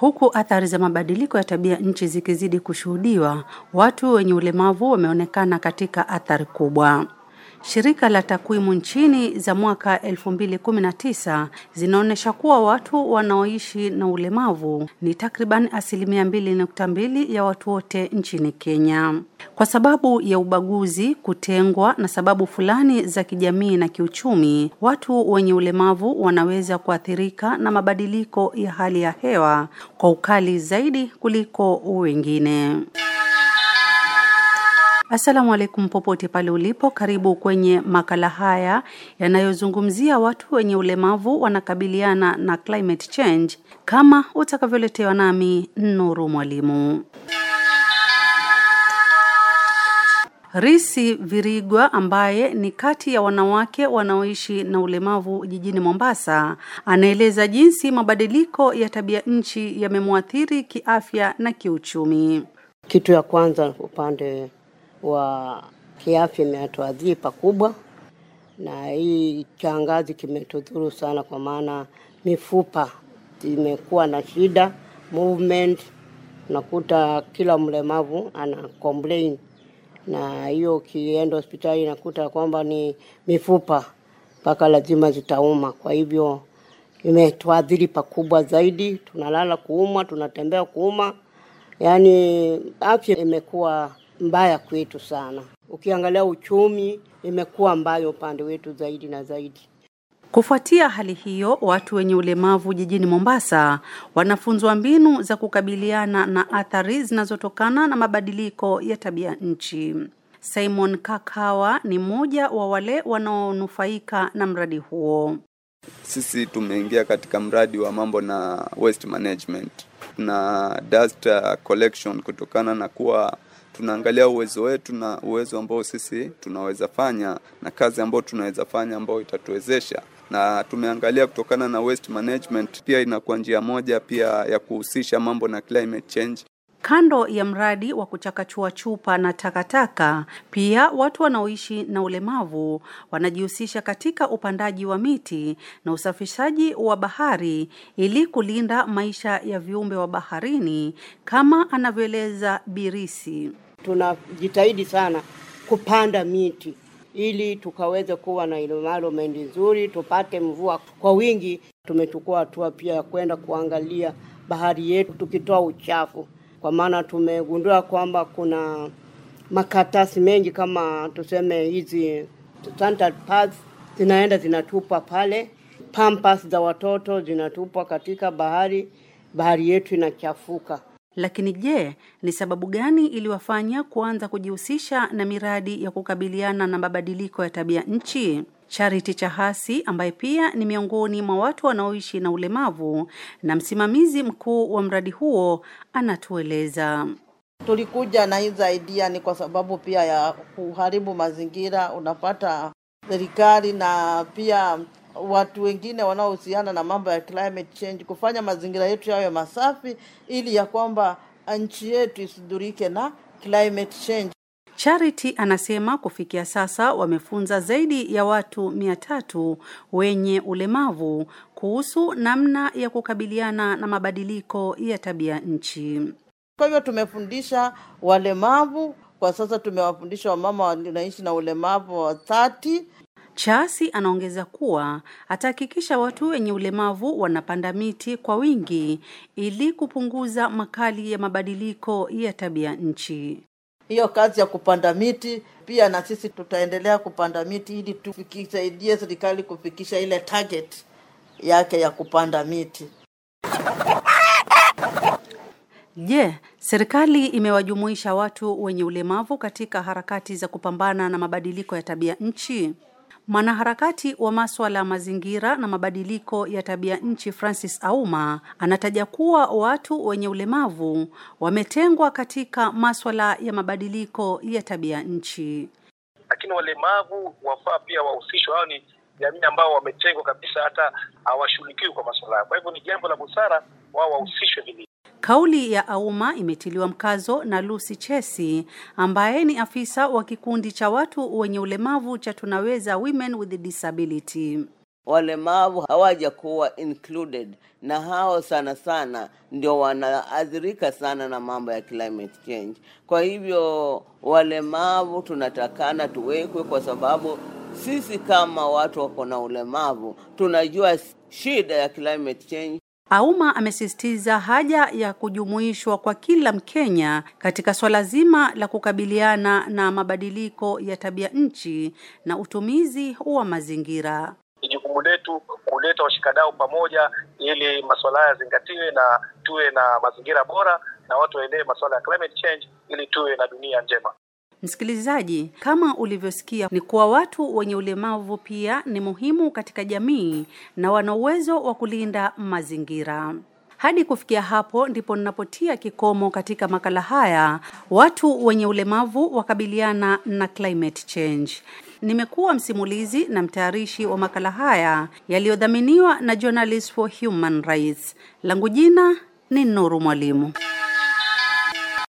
Huku athari za mabadiliko ya tabia nchi zikizidi kushuhudiwa, watu wenye ulemavu wameonekana katika athari kubwa. Shirika la takwimu nchini za mwaka 2019 zinaonyesha kuwa watu wanaoishi na ulemavu ni takriban asilimia 2.2 ya watu wote nchini Kenya. Kwa sababu ya ubaguzi, kutengwa na sababu fulani za kijamii na kiuchumi, watu wenye ulemavu wanaweza kuathirika na mabadiliko ya hali ya hewa kwa ukali zaidi kuliko wengine. Assalamu alaikum popote pale ulipo, karibu kwenye makala haya yanayozungumzia watu wenye ulemavu wanakabiliana na climate change kama utakavyoletewa nami Nuru Mwalimu. Risi Virigwa ambaye ni kati ya wanawake wanaoishi na ulemavu jijini Mombasa anaeleza jinsi mabadiliko ya tabia nchi yamemwathiri kiafya na kiuchumi. Kitu ya kwanza upande wa kiafya imetuadhiri pakubwa, na hii kiangazi kimetudhuru sana, kwa maana mifupa imekuwa na shida, movement. Unakuta kila mlemavu ana complain, na hiyo ukienda hospitali inakuta kwamba ni mifupa mpaka lazima zitauma. Kwa hivyo imetuadhiri pakubwa zaidi, tunalala kuuma, tunatembea kuuma, yaani afya imekuwa mbaya kwetu sana. Ukiangalia uchumi imekuwa mbaya upande wetu zaidi na zaidi. Kufuatia hali hiyo, watu wenye ulemavu jijini Mombasa wanafunzwa mbinu za kukabiliana na athari zinazotokana na mabadiliko ya tabia nchi. Simon Kakawa ni mmoja wa wale wanaonufaika na mradi huo. Sisi tumeingia katika mradi wa mambo na waste management na dust collection kutokana na kuwa tunaangalia uwezo wetu na uwezo ambao sisi tunaweza fanya na kazi ambayo tunaweza fanya ambayo itatuwezesha, na tumeangalia kutokana na waste management pia inakuwa njia moja pia ya kuhusisha mambo na climate change. Kando ya mradi wa kuchakachua chupa na takataka, pia watu wanaoishi na ulemavu wanajihusisha katika upandaji wa miti na usafishaji wa bahari ili kulinda maisha ya viumbe wa baharini kama anavyoeleza Birisi. Tunajitahidi sana kupanda miti ili tukaweze kuwa na environment nzuri, tupate mvua kwa wingi. Tumechukua hatua pia ya kwenda kuangalia bahari yetu tukitoa uchafu kwa maana tumegundua kwamba kuna makatasi mengi kama tuseme hizi standard pads zinaenda zinatupwa pale, pampas za watoto zinatupwa katika bahari, bahari yetu inachafuka. Lakini je, ni sababu gani iliwafanya kuanza kujihusisha na miradi ya kukabiliana na mabadiliko ya tabia nchi? Charity Chahasi ambaye pia ni miongoni mwa watu wanaoishi na ulemavu na msimamizi mkuu wa mradi huo anatueleza. Tulikuja na hizi idea ni kwa sababu pia ya kuharibu mazingira. Unapata serikali na pia watu wengine wanaohusiana na mambo ya climate change kufanya mazingira yetu yawe masafi, ili ya kwamba nchi yetu isidhurike na climate change. Charity anasema kufikia sasa wamefunza zaidi ya watu mia tatu wenye ulemavu kuhusu namna ya kukabiliana na mabadiliko ya tabia nchi. Kwa hivyo tumefundisha walemavu, kwa sasa tumewafundisha wamama wanaishi na ulemavu wa thati. Chasi anaongeza kuwa atahakikisha watu wenye ulemavu wanapanda miti kwa wingi ili kupunguza makali ya mabadiliko ya tabia nchi hiyo kazi ya kupanda miti pia na sisi tutaendelea kupanda miti ili tusaidie serikali kufikisha ile target yake ya kupanda miti. Je, yeah, serikali imewajumuisha watu wenye ulemavu katika harakati za kupambana na mabadiliko ya tabia nchi? Mwanaharakati wa maswala ya mazingira na mabadiliko ya tabia nchi Francis Auma anataja kuwa watu wenye ulemavu wametengwa katika maswala ya mabadiliko ya tabia nchi. Lakini walemavu wafaa pia wahusishwe, hao ni jamii ambao wametengwa kabisa, hata hawashughulikiwi kwa maswala yao. Kwa hivyo ni jambo la busara wao wahusishwe vilivyo. Kauli ya Auma imetiliwa mkazo na Lucy Chesi ambaye ni afisa wa kikundi cha watu wenye ulemavu cha Tunaweza Women with Disability. walemavu hawajakuwa included, na hao sana sana ndio wanaathirika sana na mambo ya climate change. Kwa hivyo walemavu tunatakana tuwekwe, kwa sababu sisi kama watu wako na ulemavu tunajua shida ya climate change. Auma amesisitiza haja ya kujumuishwa kwa kila Mkenya katika swala zima la kukabiliana na mabadiliko ya tabia nchi na utumizi wa mazingira. Ni jukumu letu kuleta washikadau pamoja ili masuala haya yazingatiwe na tuwe na mazingira bora na watu waelewe masuala ya climate change ili tuwe na dunia njema. Msikilizaji, kama ulivyosikia ni kuwa watu wenye ulemavu pia ni muhimu katika jamii na wana uwezo wa kulinda mazingira. Hadi kufikia hapo ndipo ninapotia kikomo katika makala haya, watu wenye ulemavu wakabiliana na climate change. Nimekuwa msimulizi na mtayarishi wa makala haya yaliyodhaminiwa na Journalists for Human Rights. Langu jina ni Nuru Mwalimu.